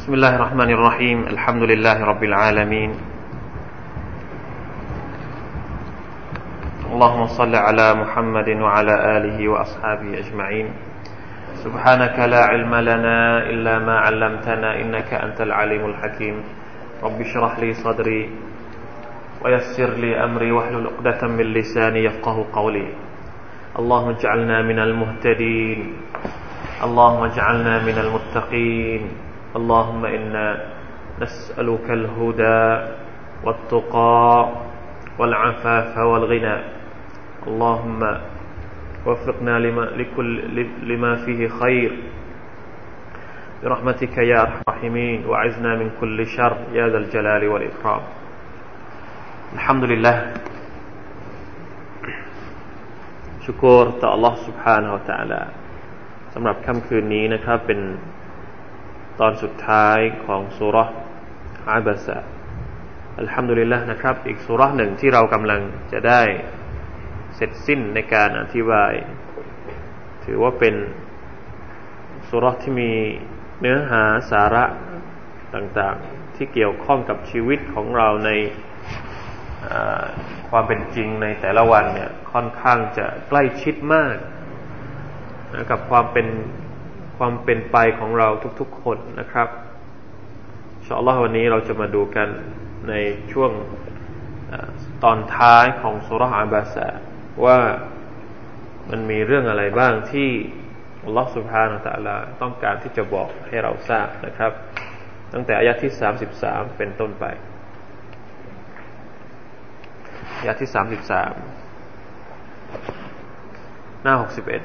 بسم الله الرحمن الرحيم الحمد لله رب العالمين اللهم صل على محمد وعلى آله وأصحابه أجمعين سبحانك لا علم لنا إلا ما علمتنا إنك أنت العليم الحكيم رب اشرح لي صدري ويسر لي أمري واحلل عقدة من لساني يفقه قولي اللهم اجعلنا من المهتدين اللهم اجعلنا من المتقين اللهم إنا نسألك الهدى والتقى والعفاف والغنى اللهم وفقنا لما, لكل لما فيه خير برحمتك يا أرحم الراحمين وعزنا من كل شر يا ذا الجلال والإكرام الحمد لله ชุกรต่อ Allah سبحانه และ تعالى สำหรับค่ำคืนนี้นะครับ เป็น ตอนสุดท้ายของสุรอาบาสะอัลฮัมดุลิลละนะครับ อีกสุรษหนึ่งที่เรากำลังจะได้เสร็จสิ้นในการอธิบาย ถือว่าเป็นสุรษที่มีเนื้อหาสาระต่างๆ ที่เกี่ยวข้องกับชีวิตของเราในความเป็นจริงในแต่ละวันเนี่ยค่อนข้างจะใกล้ชิดมากนะกับความเป็น ความเป็นไปของเราทุกๆคนนะครับชออัลลอฮ์วันนี้เราจะมาดูกันในช่วงตอนท้ายของสุรอาบาสะว่ามันมีเรื่องอะไรบ้างที่อัลลอฮ์สุบฮานาตะลาต้องการที่จะบอกให้เราทราบนะครับ ตั้งแต่อายะที่สามสิบสามเป็นต้นไปอายะที่สามสิบสามหน้าหกสิบเอ็ด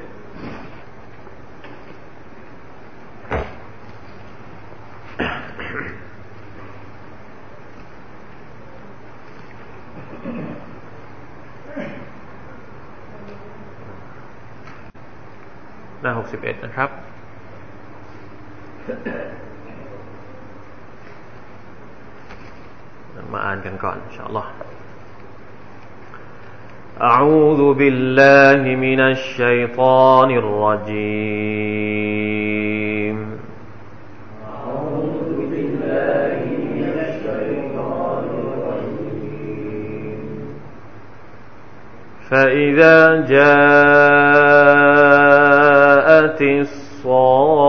หน้าหกสิบเอ็ดนะครับ มาอ่านกันก่อนอินชาอัลลอฮ์ أعوذ بالله من الشيطان الرجيم أعوذ بالله من الشيطان الرجيم فإذا جاءت الصاخة.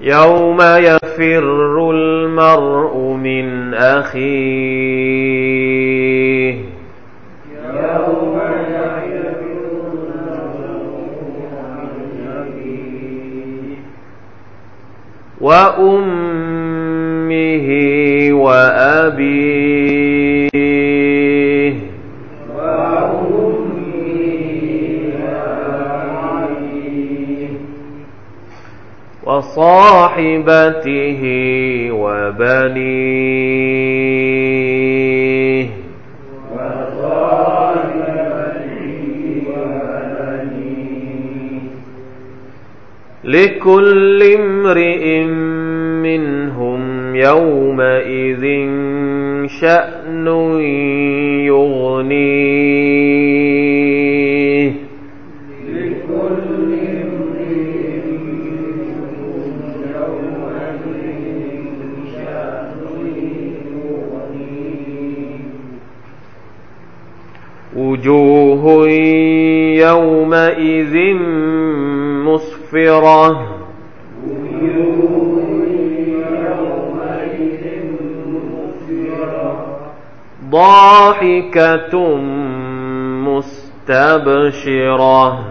يوم يفر المرء من أخيه. وأمه وأبيه. وصاحبته وبنيه. لكل امرئ منهم يومئذ شأن يغنيه. لكل امرئ يومئذ شأن يغنيه وجوه يومئذ مغفرة. ضاحكة مستبشرة.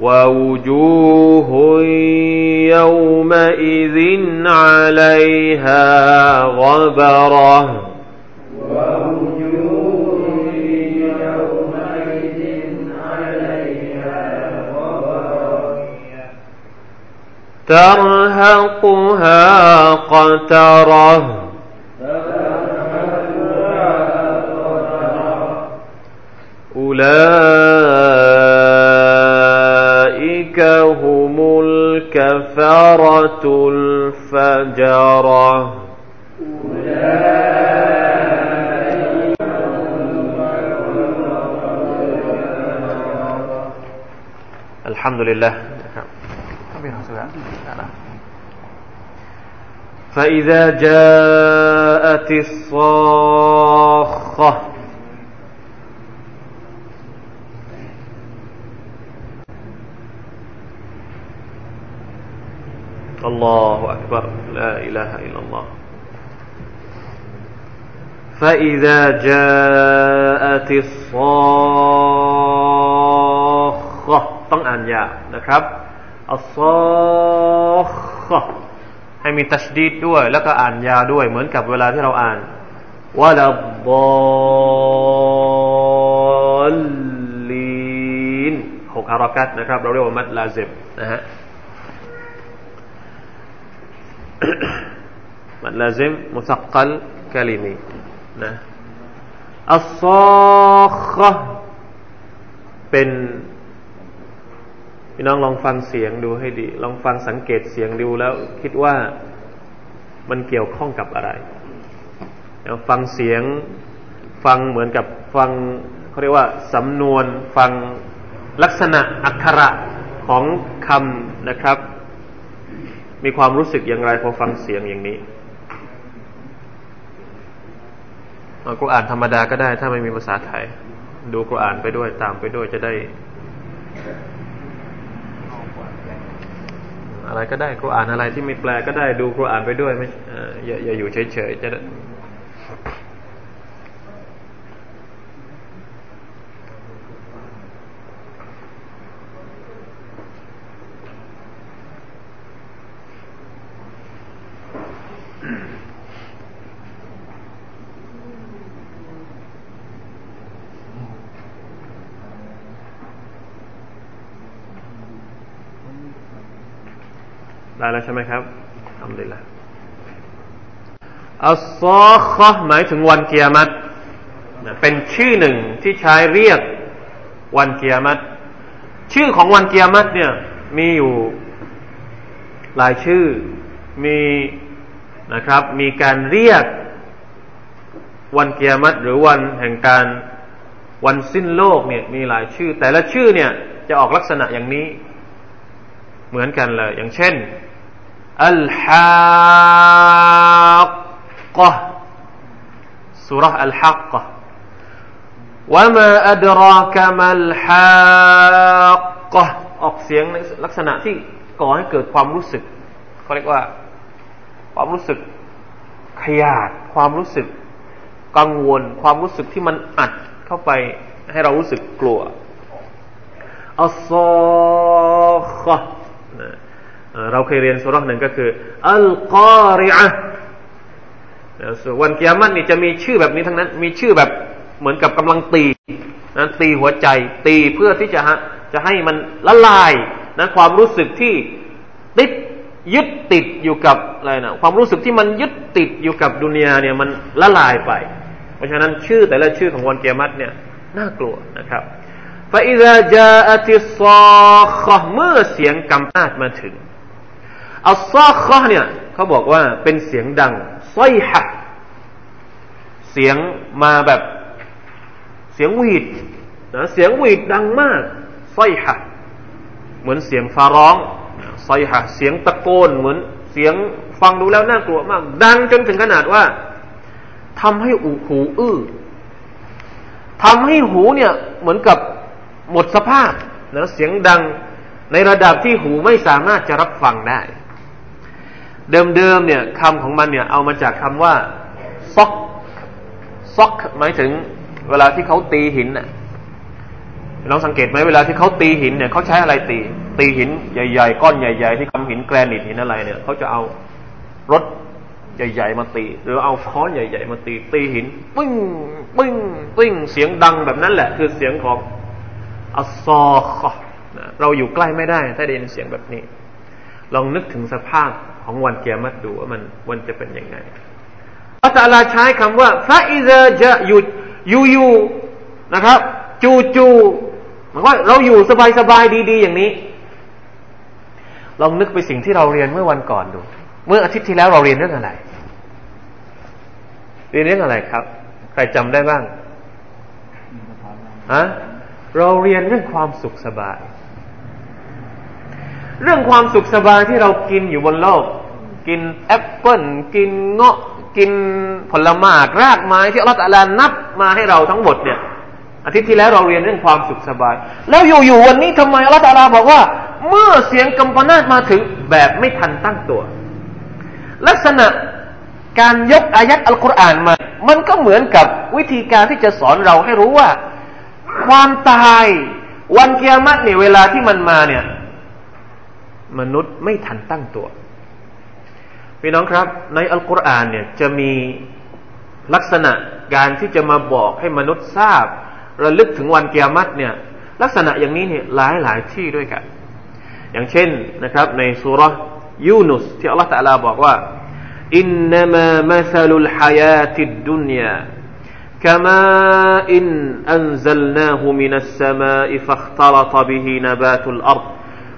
ووجوه يومئذ عليها غبرة. ووجوه ترهقها قترة. أولئك هم الكفرة الفجرة. الحمد لله. فإذا جاءت الصاخة الله أكبر لا إله إلا الله فإذا جاءت الصاخة ต้องอ่านยาวนะครับ อัลซอขะให้มีตัชดีดด้วย แล้วก็อ่านยาวด้วย เหมือนกับเวลาที่เราอ่านวะลาบอลลีนหกฮารักัตนะครับ เราเรียกว่ามัดลาซิมนะฮะมัดลาซิมมุสักกัลกลิมีนะอัลซอขะเป็น พี่น้องลองฟังเสียงดูให้ดี ลองฟังสังเกตเสียงดูแล้ว คิดว่ามันเกี่ยวข้องกับอะไร ฟังเสียงฟังเหมือนกับฟังเขาเรียกว่าสำนวนฟังลักษณะอักขระของคำนะครับ มีความรู้สึกอย่างไรพอฟังเสียงอย่างนี้กูอ่านธรรมดาก็ได้ ถ้าไม่มีภาษาไทย ดูกูอ่านไปด้วยตามไปด้วยจะได้ อะไรก็ได้ครูอ่านอะไรที่ไม่แปลก็ได้ดูครูอ่านไปด้วยไหมอย่าอย่าอยู่เฉยๆจะ ช่ไหมครับทำได้ล้วอัลซอคหมายถึงวันเกียรติเป็นชื่อหนึ่งที่ใช้เรียกวันเกียรติชื่อของวันเกียรติเนี่ยมีอยู่หลายชื่อมีนะครับ มีการเรียกวันเกียรติหรือวันแห่งการวันสิ้นโลกเนี่ยมีหลายชื่อ แต่ละชื่อเนี่ยจะออกลักษณะอย่างนี้เหมือนกันเลย อย่างเช่น الحاقة سورة الحاقة وما أدراك ما الحاقة ออกเสียงในลักษณะที่ก่อให้เกิดความรู้สึกเขาเรียกว่า ความรู้สึกขยาดความรู้สึกกังวล ความรู้สึกที่มันอัดเข้าไปให้เรารู้สึกกลัวอัลซอค เราเคยเรียนสุรษหนึ่งก็คืออัลกอริอะส่วนวันกิยามันนี่จะมีชื่อแบบนี้ทั้งนั้น มีชื่อแบบเหมือนกับกำลังตีนะตีหัวใจ ตีเพื่อที่จะฮะจะให้มันละลายนะความรู้สึกที่ติดยึดติดอยู่กับอะไรนะความรู้สึกที่มันยึดติดอยู่กับดุนยาเนี่ยมันละลายไป เพราะฉะนั้นชื่อแต่ละชื่อของวันเกียรติเนี่ยน่ากลัวนะครับฟาอิซาจาอติซอคเมื่อเสียงกำนาดมาถึง อัลซอคอเนี่ยเขาบอกว่าเป็นเสียงดังสอยหะเสียงมาแบบเสียงหวีดนะเสียงหวีดดังมากสอยหะเหมือนเสียงฟ้าร้องสอยหะเสียงตะโกนเหมือนเสียงฟังดูแล้วน่ากลัวมาก ดังจนถึงขนาดว่าทำให้อูหูอื้อทำให้หูเนี่ยเหมือนกับหมดสภาพนะเสียงดังในระดับที่หูไม่สามารถจะรับฟังได้ เดิมๆเนี่ยคำของมันเนี่ยเอามาจากคำว่าซอกซอกหมายถึงเวลาที่เขาตีหินน่ะลองสังเกตไหมเวลาที่เขาตีหินเนี่ยเขาใช้อะไรตี ตีหินใหญ่ๆ ก้อนใหญ่ๆ ที่ทำหินแกรนิตหินอะไรเนี่ยเขาจะเอารถใหญ่ ๆ มาตี หรือเอาค้อนใหญ่ ๆ มาตี ตีหินปึ้งปึ้งปึ้งเสียงดังแบบนั้นแหละ คือเสียงของอัสซอคเราอยู่ใกล้ไม่ได้ ถ้าได้ยินเสียงแบบนี้ ลองนึกถึงสภาพ ของวันเกียรติดูว่ามันมันจะเป็นยังไงพระตาลาใช้คำว่าฟาอิซาจะอยู่อยู่อยู่นะครับ จูจูหมายว่าเราอยู่สบายสบายดี ๆ อย่างนี้ ลองนึกไปสิ่งที่เราเรียนเมื่อวันก่อนดู เมื่ออาทิตย์ที่แล้วเราเรียนเรื่องอะไร เรียนเรื่องอะไรครับ ใครจำได้บ้างฮะเราเรียนเรื่องความสุขสบาย เรื่องความสุขสบายที่เรากินอยู่บนโลก กินแอปเปิลกินเงาะกินผลไม้รากไม้ที่อัลลอฮฺลานับมาให้เราทั้งหมดเนี่ยอาทิตย์ที่แล้วเราเรียนเรื่องความสุขสบาย แล้วอยู่ๆวันนี้ทำไมอัลลอฮฺบอกว่า เมื่อเสียงกำปนาตมาถึงแบบไม่ทันตั้งตัว ลักษณะการยกอายัดอัลกุรอานมา มันก็เหมือนกับวิธีการที่จะสอนเราให้รู้ว่า ความตายวันเกียรติเนี่ยเวลาที่มันมาเนี่ย มนุษย์ไม่ทันตั้งตัว พี่น้องครับ ในอัลกุรอานเนี่ยจะมีลักษณะการที่จะมาบอกให้มนุษย์ทราบระลึกถึงวันเกียรติเนี่ย ลักษณะอย่างนี้เนี่ยหลายหลายที่ด้วยกัน อย่างเช่นนะครับ ในสุรยูนุสที่อัลลอฮฺตะลาบอกว่าอินนามะมัซลุลฮายาติดดุนยา كماء أنزلناه من السماء فاختلط به نبات الأرض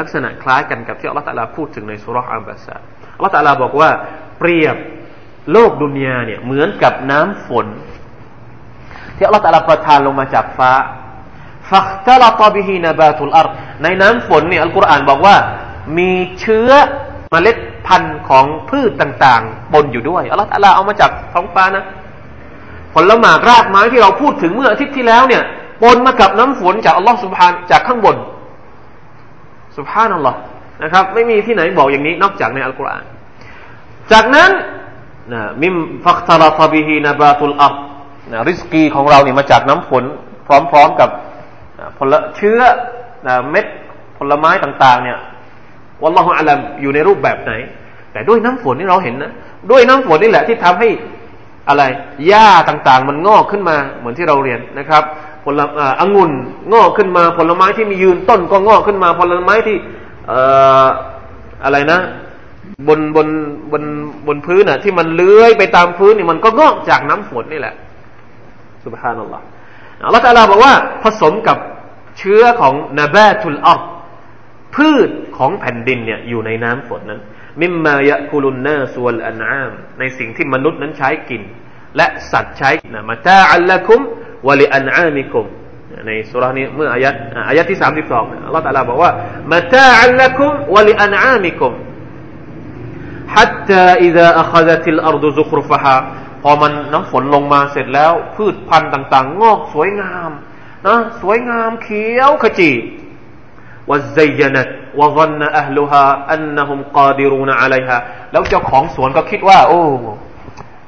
ลักษณะคล้ายกันกับที่อัลลอฮฺตะลาพูดถึงในสุรษอัลบาซาอัลลอฮฺตะลาบอกว่า เปรียบโลกดุนยาเนี่ยเหมือนกับน้ำฝน ที่อัลลอฮฺตะลาประทานลงมาจากฟ้าฟักตลตบิฮีนบาตุลอารในน้ำฝนเนี่ยอัลกุรอานบอกว่า มีเชื้อเมล็ดพันธุ์ของพืชต่างๆปนอยู่ด้วยอัลลอฮฺตะลาเอามาจากท้องฟ้านะผละหมากรากไม้ที่เราพูดถึงเมื่ออาทิตย์ที่แล้วเนี่ยปนมากับน้ำฝนจากอัลลอฮฺสุบฮานจากข้างบน สุบฮานัลลอฮ์นะครับ ไม่มีที่ไหนบอกอย่างนี้นอกจากในอัลกุรอาน จากนั้นนะมิมฟักตลตบิฮีนบาตุลอาร์นะริสกีของเราเนี่ยมาจากน้ำฝนพร้อมๆกับผลเชื้อนะเม็ดผลไม้ต่างๆ เนี่ยวัลลอฮฺอัลลัมอยู่ในรูปแบบไหน แต่ด้วยน้ำฝนที่เราเห็นนะด้วยน้ำฝนนี่แหละที่ทำให้อะไรหญ้าต่างๆ มันงอกขึ้นมาเหมือนที่เราเรียนนะครับ ผลองุ่นงอกขึ้นมา ผลไม้ที่มียืนต้นก็งอกขึ้นมา ผลไม้ที่อะไรนะ บนบนบนบนพื้นอะ ที่มันเลื้อยไปตามพื้นนี่มันก็งอกจากน้ำฝนนี่แหละสุบฮานัลลอฮ์อัลลอฮฺตาลาบอกว่าผสมกับเชื้อของนาบาตุลอัลพืชของแผ่นดินเนี่ยอยู่ในน้ำฝนนั้น มิมมายะคุลุนนาสวลอันอาม ในสิ่งที่มนุษย์นั้นใช้กิน และสัตว์ใช้นะมาตาอัลละคุม วะลิอันอามิคุมในสุรานี้เมื่ออายัดอายัดที่สามสิบสองอัลลอฮฺตาลาบอกว่ามาตาอัลละคุมวะลิอันอามิคุม حتى إذا أخذت الأرض زخرفها พอมันน้ำฝนลงมาเสร็จแล้ว พืชพันธุ์ต่าง ๆ งอกสวยงามนะสวยงามเขียวขจีวัซยนัตวะซันนะอัลลุฮาอันนะฮุมกาดิรูนอะลัยฮะแล้วเจ้าของสวนก็คิดว่า โอ้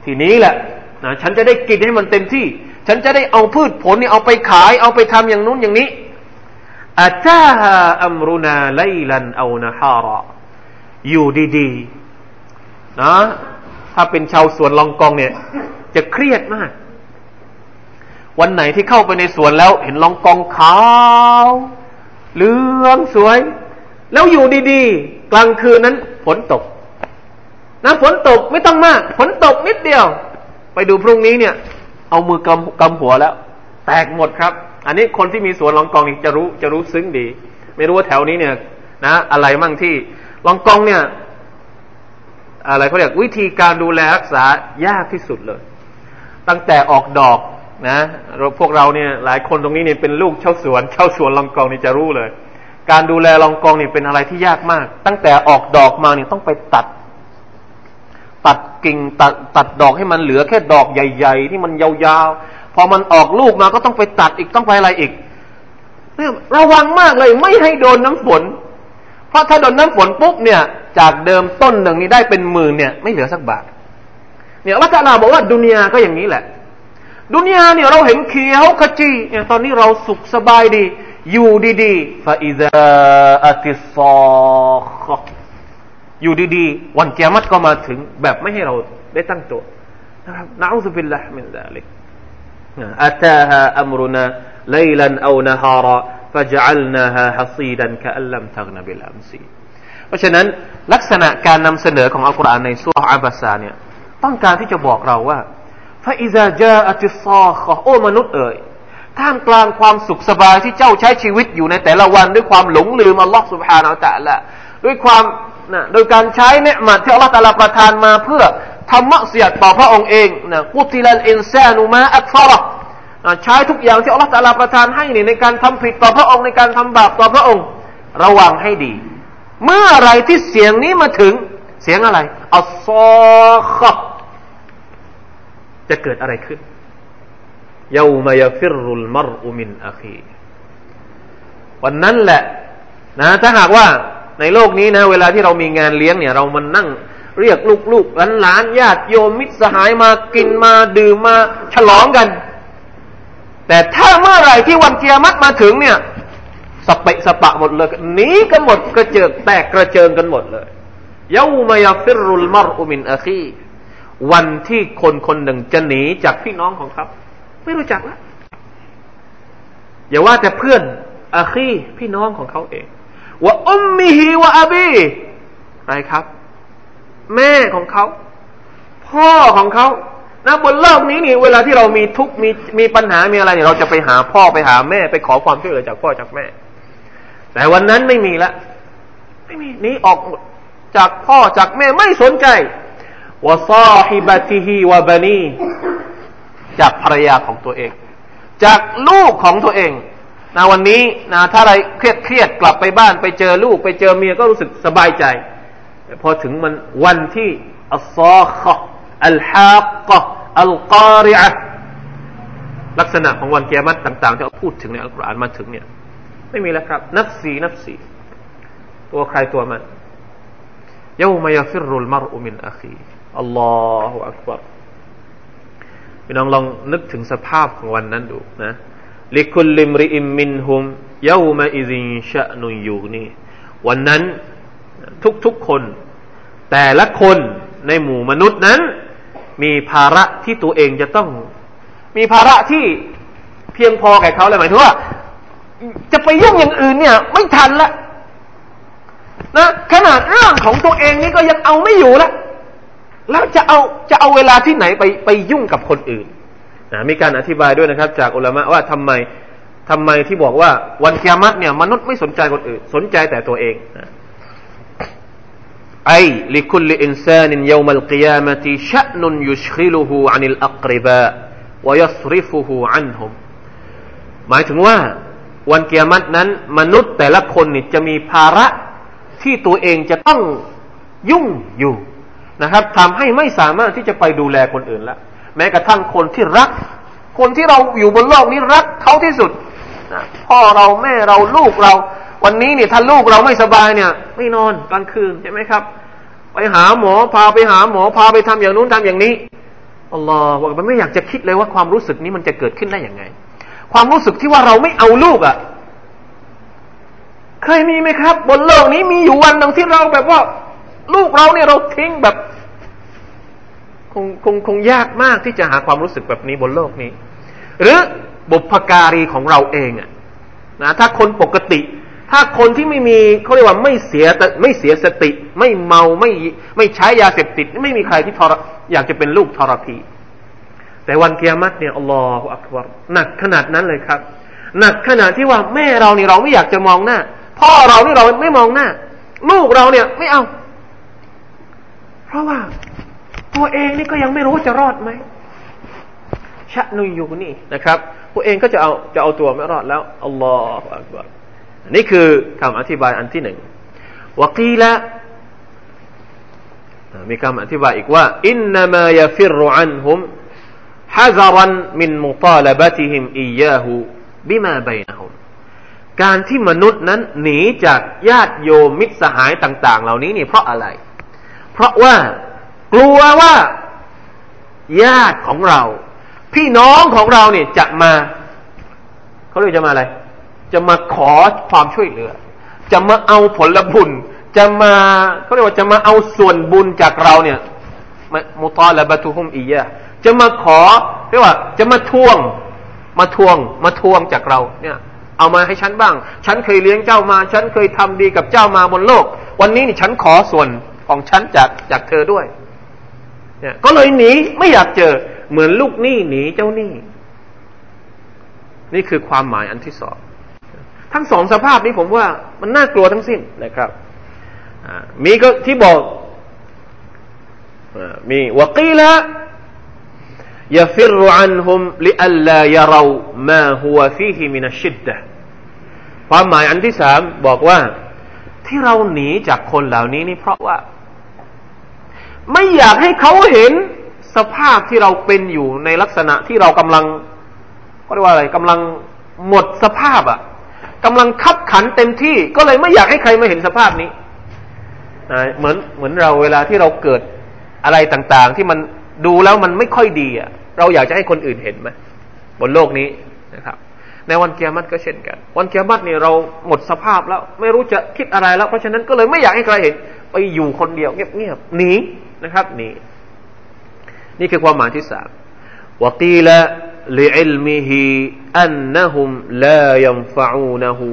ทีนี้แหละนะฉันจะได้กินให้มันเต็มที่ ฉันจะได้เอาพืชผลนี่เอาไปขาย เอาไปทำอย่างนู้นอย่างนี้อาตาฮาอัมรุนาไลลันเอานะฮาระอยู่ดีๆนะถ้าเป็นชาวสวนลองกองเนี่ย จะเครียดมาก วันไหนที่เข้าไปในสวนแล้ว เห็นลองกองขาวเหลืองสวย แล้วอยู่ดีๆ กลางคืนนั้นฝนตกนะฝนตกไม่ต้องมากฝนตกนิดเดียว ไปดูพรุ่งนี้เนี่ย เอามือกำกำหัวแล้ว แตกหมดครับ อันนี้คนที่มีสวนลองกองนี่จะรู้จะรู้ซึ้งดี ไม่รู้ว่าแถวนี้เนี่ย นะอะไรมั่งที่ลองกองเนี่ย อะไรเขาเรียกวิธีการดูแลรักษายากที่สุดเลย ตั้งแต่ออกดอกนะพวกเราเนี่ยหลายคนตรงนี้เนี่ยเป็นลูกเช่าสวนเช่าสวนลองกองนี่จะรู้เลย การดูแลลองกองนี่เป็นอะไรที่ยากมาก ตั้งแต่ออกดอกมาเนี่ยต้องไปตัด ตัดกิ่งตัดตัดดอกให้มันเหลือแค่ดอกใหญ่ ๆ ที่มันยาวๆ พอมันออกลูกมาก็ต้องไปตัดอีกต้องไปอะไรอีกเนี่ยระวังมากเลยไม่ให้โดนน้ำฝน เพราะถ้าโดนน้ำฝนปุ๊บเนี่ย จากเดิมต้นหนึ่งนี้ได้เป็นหมื่นเนี่ย ไม่เหลือสักบาท เนี่ยอัลลอฮฺบอกว่าดุนยาก็อย่างนี้แหละ ดุนยาเนี่ยเราเห็นเขียวขจีเนี่ยตอนนี้เราสุขสบายดี อยู่ดีๆฟาอิซาอัติซอ อยู่ดีๆ วันเกียรติก็มาถึงแบบไม่ให้เราได้ตั้งตัวนะครับนะอูซุบิลลาฮิมินซาลิกอัตาฮาอัมรุนาไลลันเอานฮาระ فجعلناها حصيدا كأن لم تغن بالأمس เพราะฉะนั้นลักษณะการนำเสนอของอัลกุรอานในสุรอับบาซาเนี่ยต้องการที่จะบอกเราว่าฟาอิซาจาอัติซอคโอ้มนุษย์เอ่ยท่ามกลางความสุขสบายที่เจ้าใช้ชีวิตอยู่ในแต่ละวัน ด้วยความหลงลืมอัลลอฮ์ سبحانه และ تعالى ด้วยความ นะโดยการใช้เนืหมัดที่อัลลอฮ์ตาลาประทานมาเพื่อทำมักเสียดต่อพระองค์เองนะกุติลัลอินซานุมาอักฟรใช้ทุกอย่างที่อัลลอฮ์ตาลาประทานให้นี่ในการทำผิดต่อพระองค์ในการทำบาปต่อพระองค์ ระวังให้ดี เมื่อไรที่เสียงนี้มาถึงเสียงอะไรอัลซอคจะเกิดอะไรขึ้นยามายฟิรุลมรุมินอคีวันนั้นแหละนะถ้าหากว่า ในโลกนี้นะ เวลาที่เรามีงานเลี้ยงเนี่ย เรามันนั่งเรียกลูกๆหลานญาติโยมมิตรสหายมากินมาดื่มมาฉลองกัน แต่ถ้าเมื่อไหร่ที่วันเกียรติมาถึงเนี่ยสเปะสปะหมดเลยหนีกันหมดกระเจิงแตกกระเจิงกันหมดเลยยาวมายฟิรุลมรอุมินอัคีวันที่คนคนหนึ่งจะหนีจากพี่น้องของเขาไม่รู้จักแล้วอย่าว่าแต่เพื่อนอาคีพี่น้องของเขาเอง ว่าอุมมิฮีวะอบีอะไรครับ แม่ของเขา พ่อของเขานะบนโลกนี้นี่เวลาที่เรามีทุกมีมีปัญหามีอะไรเนี่ยเราจะไปหาพ่อไปหาแม่ไปขอความช่วยเหลือจากพ่อจากแม่ แต่วันนั้นไม่มีละไม่มีนี้ออกจากพ่อจากแม่ไม่สนใจวะซาฮิบะติฮีวะบานีจากภรรยาของตัวเอง จากลูกของตัวเอง นะวันนี้นะถ้าอะไรเครียดเครียดกลับไปบ้านไปเจอลูกไปเจอเมียก็รู้สึกสบายใจ พอถึงมันวันที่อัลซอคอัลฮากอัลกอริอะลักษณะของวันเกียรติต่าง ๆ ที่เราพูดถึงในอัลกุรอานมาถึงเนี่ย ไม่มีแล้วครับ นับสีนับสีตัวใครตัวมันยามยฟิรุลมรอุมินอัคีอัลลอฮฺอักบารพี่น้องลองนึกถึงสภาพของวันนั้นดูนะ ลิคุลิมริอิมมินฮุมเยามาอิซินชะนุยูนี่วันนั้นทุกๆคน แต่ละคนในหมู่มนุษย์นั้น มีภาระที่ตัวเองจะต้อง มีภาระที่เพียงพอแก่เขาเลยหมายถึงว่า จะไปยุ่งอย่างอื่นเนี่ย ไม่ทันละนะขนาดเรื่องของตัวเองนี่ก็ยังเอาไม่อยู่ละแล้วจะเอาจะเอาเวลาที่ไหนไปไปยุ่งกับคนอื่น นะมีการอธิบายด้วยนะครับ จากอุลามะว่าทำไมทำไมที่บอกว่าวันกิยามัตเนี่ยมนุษย์ไม่สนใจคนอื่น สนใจแต่ตัวเองไอ้ลิคุลอินซานินยามัลกิยามะติชะนุนยุชคิลุฮูอันิลอักริบะวยสริฟุฮูอันฮุมหมายถึงว่าวันกิยามัตนั้น มนุษย์แต่ละคนนี่จะมีภาระที่ตัวเองจะต้องยุ่งอยู่นะครับทำให้ไม่สามารถที่จะไปดูแลคนอื่นแล้ว แม้กระทั่งคนที่รัก คนที่เราอยู่บนโลกนี้รักเขาที่สุดนะพ่อเราแม่เราลูกเรา วันนี้เนี่ยถ้าลูกเราไม่สบายเนี่ย ไม่นอนกลางคืนใช่ไหมครับ ไปหาหมอพาไปหาหมอพาไปทำอย่างนู้นทำอย่างนี้อัลลอฮฺบอกมันไม่อยากจะคิดเลยว่าความรู้สึกนี้มันจะเกิดขึ้นได้อย่างไง ความรู้สึกที่ว่าเราไม่เอาลูกอะ่ะ เคยมีไหมครับ บนโลกนี้มีอยู่วันหนึ่งที่เราแบบว่า ลูกเราเนี่ยเราทิ้งแบบ งคงคงยากมากที่จะหาความรู้สึกแบบนี้บนโลกนี้ หรือบุพการีของเราเองอะนะถ้าคนปกติ ถ้าคนที่ไม่มีเขาเรียกว่าไม่เสียไม่เสียสติ ไม่เมาไม่ไม่ใช้ยาเสพติด ไม่มีใครที่ทรอยากจะเป็นลูกทรพีแต่วันเกียรติเนี่ยอัลลอฮฺอักบารหนักขนาดนั้นเลยครับ หนักขนาดที่ว่าแม่เรานี่เราไม่อยากจะมองหน้า พ่อเรานี่เราไม่มองหน้า ลูกเราเนี่ยไม่เอา เพราะว่า ตัวเองนี่ก็ยังไม่รู้จะรอดไหมชะนุยอยู่นี่นะครับ ตัวเองก็จะเอาจะเอาตัวไม่รอดแล้วอัลลอฮฺอักบารนี่คือคำอธิบายอันที่หนึ่งวกีละมีคำอธิบายอีกว่าอินนามายฟิรุอันฮุมฮะซารันมินมุตาลบะติฮิมอียาหูบิมาบยนะฮุมการที่มนุษย์นั้นหนีจากญาติโยมมิตรสหายต่าง ๆ เหล่านี้นี่เพราะอะไร เพราะว่า กลัวว่าญาติของเรา พี่น้องของเราเนี่ยจะมาเขาเรียกจะมาอะไร จะมาขอความช่วยเหลือ จะมาเอาผลบุญ จะมาเขาเรียกว่าจะมาเอาส่วนบุญจากเราเนี่ยมุตาละบะตุฮุมอียะจะมาขอเรียกว่า จะมาทวง มาทวง มาทวงจากเราเนี่ย เอามาให้ฉันบ้าง ฉันเคยเลี้ยงเจ้ามา ฉันเคยทำดีกับเจ้ามาบนโลก วันนี้นี่ฉันขอส่วนของฉันจากจากเธอด้วย เนี่ย ก็เลยหนีไม่อยากเจอ เหมือนลูกหนี้หนีเจ้าหนี้ นี่คือความหมายอันที่สอง ทั้งสองสภาพนี้ผมว่ามันน่ากลัวทั้งสิ้นนะครับมีก็ที่บอกมีวกีละ يفر عنهم لئلا يروا ما هو فيه من الشدة ความหมายอันที่สามบอกว่า ที่เราหนีจากคนเหล่านี้นี่เพราะว่า ไม่อยากให้เขาเห็นสภาพที่เราเป็นอยู่ในลักษณะที่เรากำลังก็เรียกว่าอะไรกำลังหมดสภาพอะ่ะกำลังคับขันเต็มที่ ก็เลยไม่อยากให้ใครมาเห็นสภาพนี้เหมือนเหมือนเราเวลาที่เราเกิดอะไรต่างๆ ที่มันดูแล้วมันไม่ค่อยดีอะ เราอยากจะให้คนอื่นเห็นไหมบนโลกนี้นะครับ ในวันเกียรติก็เช่นกัน วันเกียรตินี่เราหมดสภาพแล้ว ไม่รู้จะคิดอะไรแล้ว เพราะฉะนั้นก็เลยไม่อยากให้ใครเห็น ไปอยู่คนเดียวเงียบๆหนี นะครับนี่นี่คือความหมายที่สามวกีละลิอิลมิฮิอันนะฮุมลายัมฟะอูนะฮู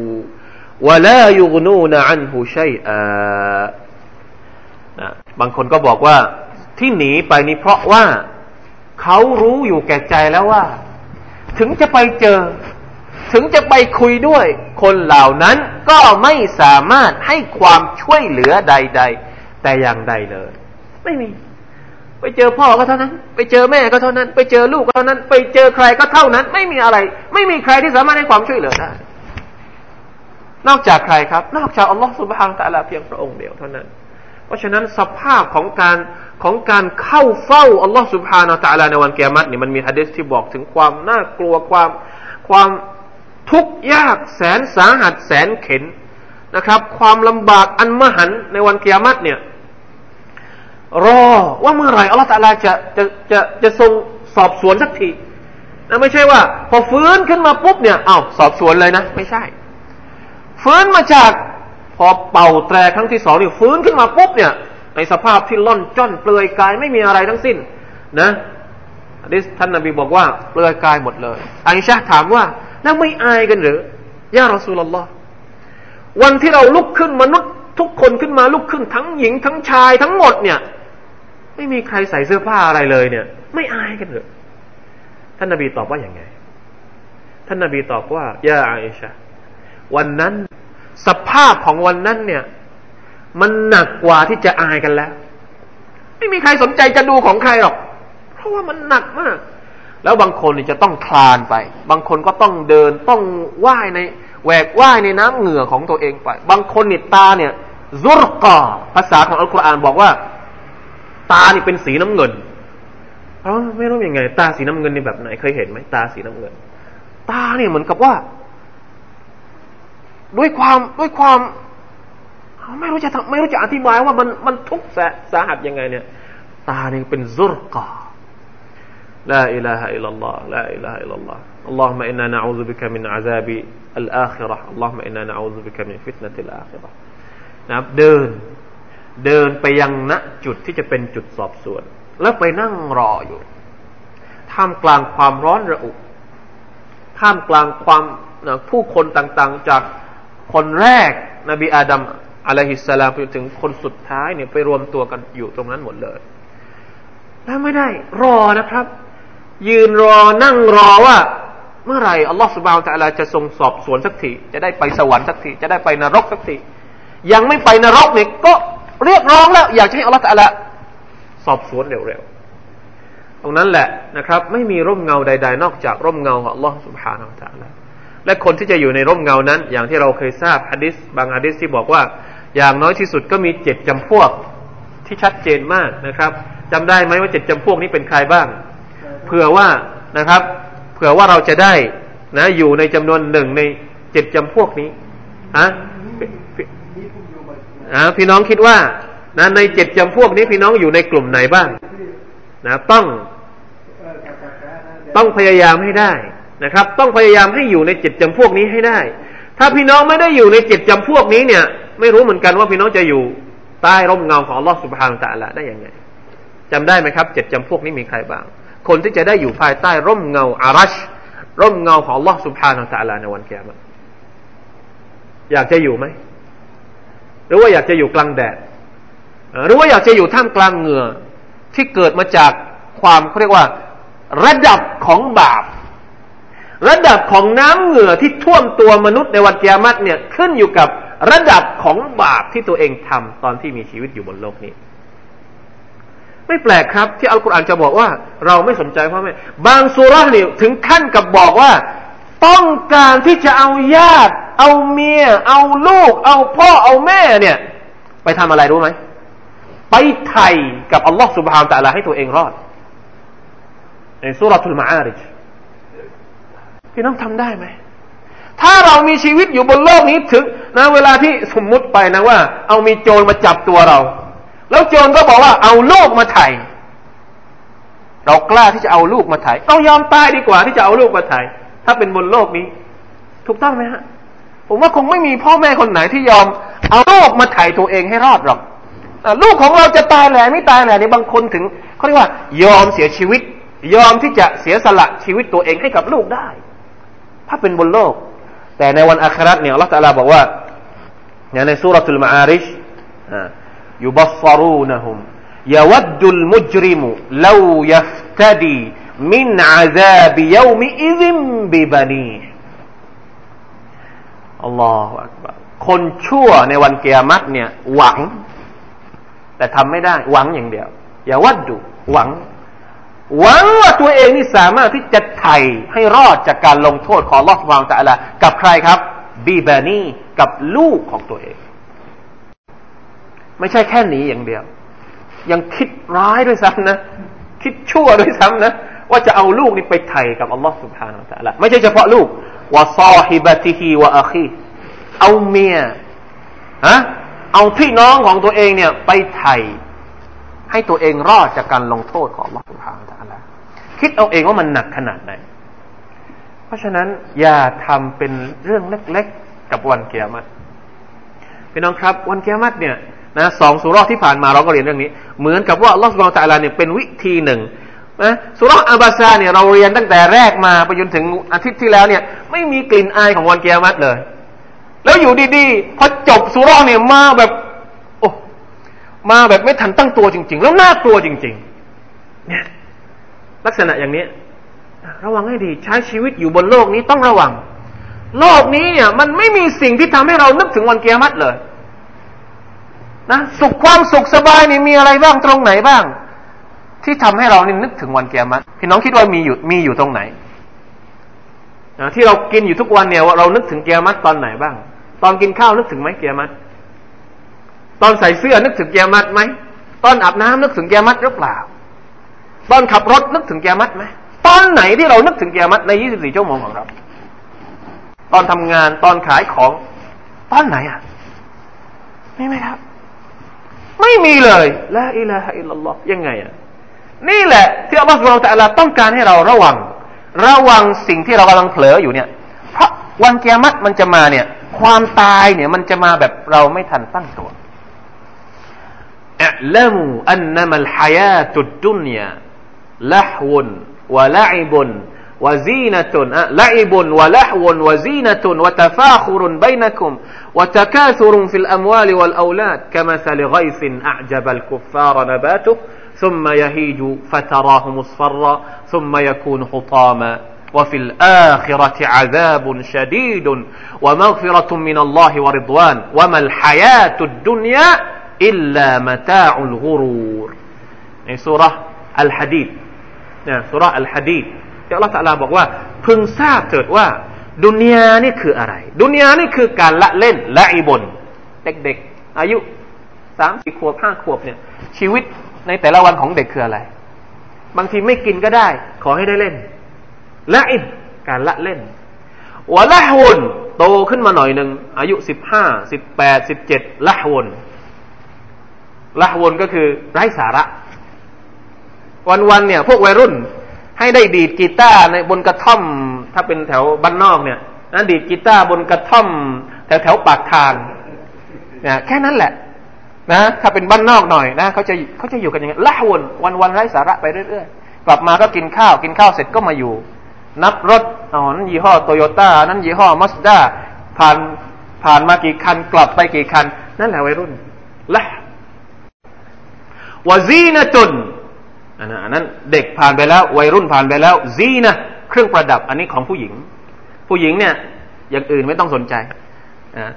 วะลายุกนูนอันฮุชัยอานะบางคนก็บอกว่าที่หนีไปนี่เพราะว่าเขารู้อยู่แก่ใจแล้วว่า ถึงจะไปเจอ ถึงจะไปคุยด้วย คนเหล่านั้นก็ไม่สามารถให้ความช่วยเหลือใด ๆ แต่อย่างใดเลย ไม่มี ไปเจอพ่อก็เท่านั้น ไปเจอแม่ก็เท่านั้น ไปเจอลูกก็เท่านั้น ไปเจอใครก็เท่านั้น ไม่มีอะไร ไม่มีใครที่สามารถให้ความช่วยเหลือได้ นอกจากใครครับ นอกจากอัลลอฮฺสุบฮานตะลาเพียงพระองค์เดียวเท่านั้น เพราะฉะนั้นสภาพของการของการเข้าเฝ้าอัลลอฮฺสุบฮานาตะลาในวันเกียรตินี่มันมีฮะดิษที่บอกถึงความน่ากลัวความความทุกข์ยากแสนสาหัสแสนเข็นนะครับ ความลำบากอันมหันในวันเกียรติเนี่ย รอว่าเมื่อไหร่อัลลอฮฺตะลาจะจะจะจะทรงสอบสวนสักทีนะไม่ใช่ว่า พอฟื้นขึ้นมาปุ๊บเนี่ยเอา้าสอบสวนเลยนะ ไม่ใช่ ฟื้นมาจาก พอเป่าแตรครั้งที่สองนี่ฟื้นขึ้นมาปุ๊บเนี่ย ในสภาพที่ล่อนจ้อนเปลือยกายไม่มีอะไรทั้งสิ้น นะดิท่านนบีบอกว่าเปลือยกายหมดเลยอังชาถามว่าแล้วไม่อายกันหรือย่ารอสูลลอฮ์วันที่เราลุกขึ้นมนุษย์ทุกคนขึ้นมาลุกขึ้นทั้งหญิงทั้งชายทั้งหมดเนี่ย ไม่มีใครใส่เสื้อผ้าอะไรเลยเนี่ย ไม่อายกันหรือท่านนบีตอบว่าอย่างไง ท่านนบีตอบว่ายาอาอิชาวันนั้น สภาพของวันนั้นเนี่ย มันหนักกว่าที่จะอายกันแล้ว ไม่มีใครสนใจจะดูของใครหรอก เพราะว่ามันหนักมาก แล้วบางคนนี่จะต้องคลานไป บางคนก็ต้องเดินต้องว่ายในแหวกว่ายในน้ำเหงื่อของตัวเองไป บางคนนี่ตาเนี่ย ซุรกอภาษาของอัลกุรอานบอกว่า ตานี่เป็นสีน้ำเงินเราไม่รู้ยังไง ตาสีน้ำเงินนี่แบบไหนเคยเห็นไหมตาสีน้ำเงิน ตาเนี่ยเหมือนกับว่า ด้วยความด้วยความไม่รู้จะไม่รู้จะอธิบายว่ามันมันทุกข์สาหัสยังไงเนี่ย ตาเนี่ยเป็นซุรกาลาอิลาฮะอิลลัลลอฮ์ลาอิลาฮะอิลลัลลอฮ์ اللهم إنا نعوذ بك من عذاب الآخرة اللهم إنا نعوذ بك من فتنة الآخرة นะครับเดิน เดินไปยังณจุดที่จะเป็นจุดสอบสวน แล้วไปนั่งรออยู่ ท่ามกลางความร้อนระอุ ท่ามกลางความผู้คนต่างๆ จากคนแรกนบีอาดัมอะลัยฮิสสลามไปถึงคนสุดท้ายเนี่ยไปรวมตัวกันอยู่ตรงนั้นหมดเลย แล้วไม่ได้รอนะครับ ยืนรอนั่งรอว่าเมื่อไหร่อัลลอฮฺสุบานตะลาจะทรงสอบสวนสักทีจะได้ไปสวรรค์สักทีจะได้ไปนรกสักทียังไม่ไปนรกเนี่ยก็ เรียกร้องแล้ว อยากให้อัลลอฮฺตะสอบสวนเร็วๆ ตรงนั้นแหละนะครับ ไม่มีร่มเงาใด ๆ นอกจากร่มเงาของอัลลอฮฺสุบฮานาอัลลอฮฺและคนที่จะอยู่ในร่มเงานั้น อย่างที่เราเคยทราบฮะดิษบางฮะดิษที่บอกว่า อย่างน้อยที่สุดก็มีเจ็ดจำพวกที่ชัดเจนมากนะครับจำได้ไหมว่าเจ็ดจำพวกนี้เป็นใครบ้าง เผื่อว่านะครับ เผื่อว่าเราจะได้นะอยู่ในจำนวนหนึ่งในเจ็ดจำพวกนี้อะ อะพี่น้องคิดว่านะในเจ็ดจำพวกนี้พี่น้องอยู่ในกลุ่มไหนบ้างนะต้องต้องพยายามให้ได้นะครับ ต้องพยายามให้อยู่ในเจ็ดจำพวกนี้ให้ได้ ถ้าพี่น้องไม่ได้อยู่ในเจ็ดจำพวกนี้เนี่ย ไม่รู้เหมือนกันว่าพี่น้องจะอยู่ใต้ร่มเงาของอัลลอฮฺสุบฮานตะละได้ยังไงจำได้ไหมครับเจ็ดจำพวกนี้มีใครบ้าง คนที่จะได้อยู่ภายใต้ร่มเงาอารัชร่มเงาของอัลลอฮฺสุบฮานตะละในวันเกียรติอยากจะอยู่ไหม หรือว่าอยากจะอยู่กลางแดดหรือว่าอยากจะอยู่ท่ามกลางเหงื่อที่เกิดมาจากความเขาเรียกว่า ระดับของบาป ระดับของน้ำเหงื่อที่ท่วมตัวมนุษย์ในวันเกียรติเนี่ยขึ้นอยู่กับระดับของบาปที่ตัวเองทำตอนที่มีชีวิตอยู่บนโลกนี้ ไม่แปลกครับ ที่อัลกุรอานจะบอกว่า เราไม่สนใจพ่อแม่บางสุราเนี่ถึงขั้นกับบอกว่า ต้องการที่จะเอาญาติ เอาเมีย เอาลูก เอาพ่อเอาแม่เนี่ย ไปทำอะไรรู้ไหมไปไถ่กับอัลลอฮ์สุบฮานตะลาให้ตัวเองรอดในสุรทูลมาอาริจพี่น้องทำได้ไหมถ้าเรามีชีวิตอยู่บนโลกนี้ถึงนะเวลาที่สมมุติไปนะว่า เอามีโจรมาจับตัวเรา แล้วโจรก็บอกว่าเอาลูกมาไถ่เรากล้าที่จะเอาลูกมาไถ่ต้องยอมตายดีกว่าที่จะเอาลูกมาไถ่ถ้าเป็นบนโลกนี้ ถูกต้องไหมฮะ ผมว่าคงไม่มีพ่อแม่คนไหนที่ยอม เอาลูกมาไถ่ตัวเองให้รอดหรอกลูกของเราจะตายแหล่ไม่ตายแหล่ในบางคนถึงเขาเรียกว่ายอมเสียชีวิต ยอมที่จะเสียสละชีวิตตัวเองให้กับลูกได้ ถ้าเป็นบนโลก แต่ในวันอัคราเนี่ยอัลลอฮฺะลาบอกว่าในสุรทูลมาอาริชยุบัสรูนหุมยวัดดุลมุจริมุลาวยัฟตดีมินอาซาบิยามิอิซิมบิบานี รคนชั่วในวันเกียรติเนี่ย หวัง แต่ทำไม่ได้ หวังอย่างเดียว อย่าวัดดูหวัง หวังว่าตัวเองนี่สามารถที่จะไถ่ให้รอดจากการลงโทษของลอสวางตะละกับใครครับ บีบานีกับลูกของตัวเอง ไม่ใช่แค่หนีอย่างเดียว ยังคิดร้ายด้วยซ้ำนะ คิดชั่วด้วยซ้ำนะว่าจะเอาลูกนี่ไปไถ่กับอัลลอฮ์สุบฮานาตะละไม่ใช่เฉพาะลูก วะซอฮิบะติฮีวะอัคีเอาเมียฮะเอาพี่น้องของตัวเองเนี่ยไปไถ่ให้ตัวเองรอดจากการลงโทษของอัลลอฮฺสุบฮานตะลาคิดเอาเองว่ามันหนักขนาดไหน เพราะฉะนั้นอย่าทำเป็นเรื่องเล็กๆกับวันเกียรติพี่น้องครับ วันเกียรติเนี่ยนะสองสุรอที่ผ่านมาเราก็เรียนเรื่องนี้ เหมือนกับว่าอัลลอฮฺสุบฮานตะลาเนี่ยเป็นวิธีหนึ่ง นะสุรอับบาซาเนี่ยเราเรียนตั้งแต่แรกมาไปจนถึงอาทิตย์ที่แล้วเนี่ย ไม่มีกลิ่นอายของวันเกียรติเลย แล้วอยู่ดีๆพอจบสุรเนี่ยมาแบบโอ้มาแบบไม่ทันตั้งตัวจริง ๆ แล้วน่ากลัวจริง ๆ เนี่ย ลักษณะอย่างนี้ระวังให้ดีใช้ชีวิตอยู่บนโลกนี้ต้องระวัง โลกนี้เนี่ย มันไม่มีสิ่งที่ทำให้เรานึกถึงวันเกียรติเลยนะสุขความสุขสบายนี่มีอะไรบ้างตรงไหนบ้าง ที่ทำให้เรานี่นึกถึงวันเกียรติพี่น้องคิดว่ามีอยู่มีอยู่ตรงไหนที่เรากินอยู่ทุกวันเนี่ยเรานึกถึงเกียรติตอนไหนบ้าง ตอนกินข้าวนึกถึงไหมเกียรมัดตอนใส่เสื้อนึกถึงเกียรมัดไหมตอนอาบน้ำนึกถึงเกียรมัดหรือเปล่า ตอนขับรถนึกถึงเกียรมัดไหมตอนไหนที่เรานึกถึงเกียรมัดใน 24 ชั่วโมงของเรา ตอนทำงานตอนขายของ ตอนไหนอะไม่ไหมครับ ไม่มีเลยละอิลาฮะอิลลัลลอฮ์ยังไงอะ นี่แหละที่อัลลอฮฺสุบไบร์ตะลาต้องการให้เราระวัง ระวังสิ่งที่เรากำลังเผลออยู่เนี่ยเพราะวันเกียรติมันจะมาเนี่ยความตายเนี่ยมันจะมาแบบเราไม่ทันตั้งตัวอัลมูอันนมัลฮายาตุดดุนยาละฮวุนวะละอิบุน وزينة لعب ولهو وزينة وتفاخر بينكم وتكاثر في الأموال والأولاد كمثل غيث أعجب الكفار نباته ثم يهيج فتراه مصفرا ثم يكون حطاما وفي الآخرة عذاب شديد ومغفرة من الله ورضوان وما الحياة الدنيا إلا متاع الغرور ในสุรอัลฮะดีดนะสุรอัลฮะดีดที่อัลลอฮฺตะลาบอกว่าพึงทราบเถิดว่า ดุนยานี่คืออะไร ดุนยานี่คือการละเล่นละอิบนเด็กๆ อายุสามสี่ขวบห้าขวบเนี่ย ชีวิต ในแต่ละวันของเด็กคืออะไร บางทีไม่กินก็ได้ ขอให้ได้เล่น ละอิบการละเล่นวะละฮวนโตขึ้นมาหน่อยหนึ่งอายุสิบห้าสิบแปดสิบเจ็ดละฮวนละฮวนก็คือไร้สาระ วันๆเนี่ย พวกวัยรุ่น ให้ได้ดีดกีตาร์ในบนกระท่อม ถ้าเป็นแถวบ้านนอกเนี่ยนั่นดีดกีตาร์บนกระท่อม แถวแถวปากทางนะแค่นั้นแหละ นะถ้าเป็นบ้านนอกหน่อยนะเขาจะเขาจะอยู่กันอย่างนี้ละวนวันวันไร้สาระไปเรื่อยๆ กลับมาก็กินข้าวกินข้าวเสร็จก็มาอยู่ นับรถอ๋อนั้นยี่ห้อโตโยต้านั้นยี่ห้อมัสด้าผ่านผ่านมากี่คันกลับไปกี่คัน นั่นแหละวัยรุ่นละวาซีนะจุนอันนั้นเด็กผ่านไปแล้ว วัยรุ่นผ่านไปแล้วซีนะเครื่องประดับอันนี้ของผู้หญิง ผู้หญิงเนี่ยอย่างอื่นไม่ต้องสนใจ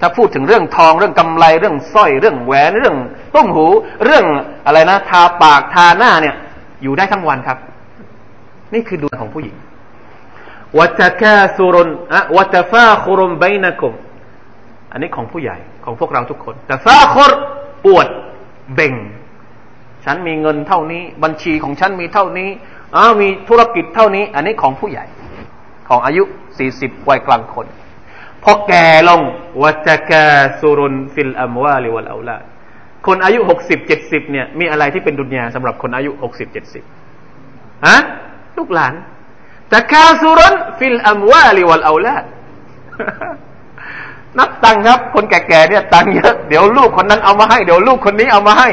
ถ้าพูดถึงเรื่องทองเรื่องกำไรเรื่องสร้อยเรื่องแหวนเรื่องต้มหู เรื่องอะไรนะทาปากทาหน้าเนี่ย อยู่ได้ทั้งวันครับ นี่คือดวงของผู้หญิงวัตกาสุรุนอะวัตฟาคุรุมไบนะกุมอันนี้ของผู้ใหญ่ของพวกเราทุกคน แต่ฟาคุรอวดเบ่ง ฉันมีเงินเท่านี้ บัญชีของฉันมีเท่านี้อ้ามีธุรกิจเท่านี้ อันนี้ของผู้ใหญ่ ของอายุสี่สิบวัยกลางคน อแก่ลงวัจกาสุรุนฟิลอัมวาลิวัลอาลาคนอายุหกสิบเจ็ดสิบเนี่ย มีอะไรที่เป็นดุนยาสำหรับคนอายุหกสิบเจ็ดสิบฮะลูกหลานตะกาสุรุนฟิลอัมวาลิวัลอาลานับตังครับ คนแก่ๆเนี่ย ตังเยอะเดี๋ยวลูกคนนั้นเอามาให้เดี๋ยวลูกคนนี้เอามาให้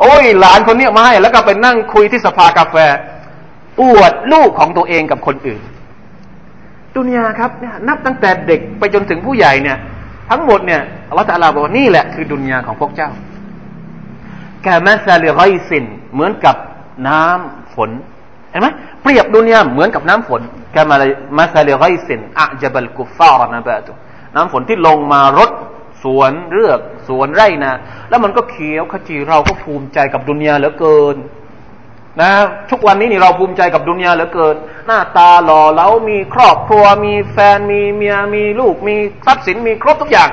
โอ้ย หลานคนนี้มาให้ แล้วก็ไปนั่งคุยที่สภากาแฟ อวดลูกของตัวเองกับคนอื่น ดุนยาครับเนี่ยนับตั้งแต่เด็กไปจนถึงผู้ใหญ่เนี่ย ทั้งหมดเนี่ยอัลลอฮฺตะลาบอกว่านี่แหละคือดุนยาของพวกเจ้าแกมาซาลิไรซินเหมือนกับน้ำฝนเห็นไหมเปรียบดุนยาเหมือนกับน้ำฝนแกมามาซาลิไรซินอะจบัลกุฟฟาร์นะบะตุน้ำฝนที่ลงมารดสวนเรือกสวนไร่นะแล้วมันก็เขียวขจีเราก็ภูมิใจกับดุนยาเหลือเกิน นะทุกวันนี้นี่เราภูมิใจกับดุนยาเหลือเกิน หน้าตาหล่อเหลามีครอบครัว มีแฟนมีเมียมีลูก มีทรัพย์สินมีครบทุกอย่าง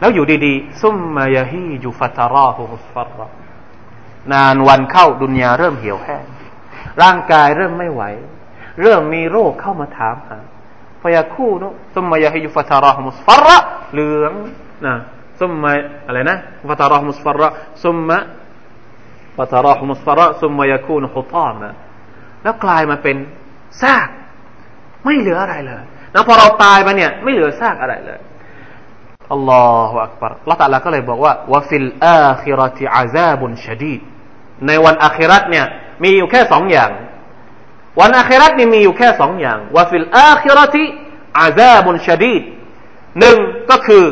แล้วอยู่ดีๆ ซุมมายาฮีจูฟัตาราฮูมุสฟัรนานวันเข้าดุนยาเริ่มเหี่ยวแห้งร่างกายเริ่มไม่ไหว เริ่มมีโรคเข้ามาถามหาพยาคู่นุซุมมายาฮีจูฟัตาราฮูมุสฟัรเหลืองนะซุมมาอะไรนะฟัตาราฮูมุสฟัรซุมมา ฟตารอฮมุสฟาระซุมมายาคูนฮุตามะแล้วกลายมาเป็นซาก ไม่เหลืออะไรเลย แล้วพอเราตายมาเนี่ย ไม่เหลือซากอะไรเลยอัลลอฮฺอักบารละตัลลาก็เลยบอกว่าوفي الآخرة عذاب شديد ในวันอาคิรัตเนี่ย มีอยู่แค่สองอย่าง วันอาคิรัตนี่มีอยู่แค่สองอย่างوفي الآخرة عذاب شديد หนึ่งก็คือ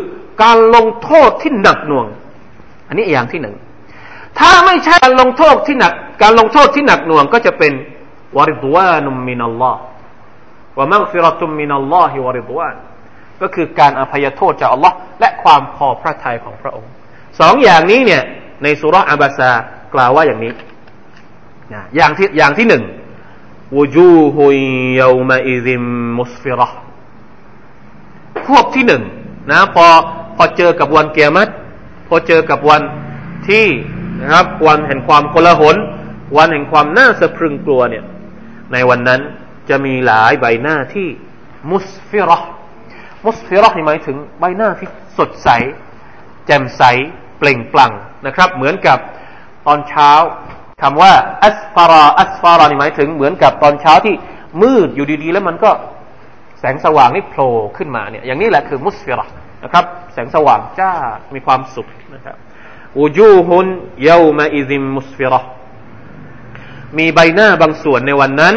การลงโทษที่หนักหน่วง อันนี้อย่างที่หนึ่ง ถ้าไม่ใช่การลงโทษที่หนัก การลงโทษที่หนักหน่วงก็จะเป็นวริดวานุมมินัลลอฮ์ว่ามักฟิรตุมมินัลลอฮิวริดวานก็คือการอภัยโทษจากอัลลอฮ์และความพอพระทัยของพระองค์สองอย่างนี้เนี่ย ในสุรอับาซากล่าวว่าอย่างนี้อย่างที่อย่างที่หนึ่งวูจูฮุยยามาอิซิมมุสฟิรห์พวกที่หนึ่งนะพอพอเจอกับวันเกียรติพอเจอกับวันที่ นะครับ วันแห่งความโกลาหลวันแห่งความน่าสะพรึงกลัวเนี่ย ในวันนั้นจะมีหลายใบหน้าที่มุสฟิรห์มุสฟิรห์หมายถึงใบหน้าที่สดใส แจ่มใสเปล่งปลั่งนะครับ เหมือนกับตอนเช้าคำว่า อัสฟาราอัสฟารานี่หมายถึงเหมือนกับตอนเช้าที่มืดอยู่ดีๆ แล้วมันก็แสงสว่างนี่โผล่ขึ้นมาเนี่ยอย่างนี้แหละคือมุสฟิรห์นะครับ แสงสว่างจ้ามีความสุขนะครับ วูจูฮุนเยามาอิซิมมุสฟิรมีใบหน้าบางส่วนในวันนั้น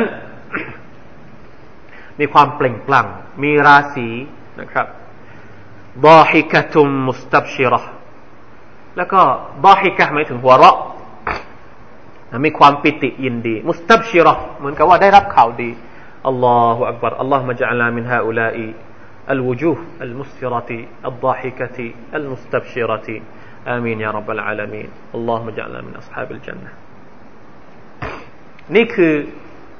มีความเปล่งปลั่ง มีราศีนะครับดอฮิกะตุมมุสตับชิรแล้วก็ดอฮิกะหมายถึงหัวเราะมีความปิติยินดี มุสตับชิรเหมือนกับว่าได้รับข่าวดีอัลลอฮฺอักบารอัลลอฮฺมะจัลลามินฮาอุลาอี الوجوه المسفرة الضاحكة المستبشرة آمين يا رب العالمين اللهم اجعلنا من أصحاب الجنة นี่คือ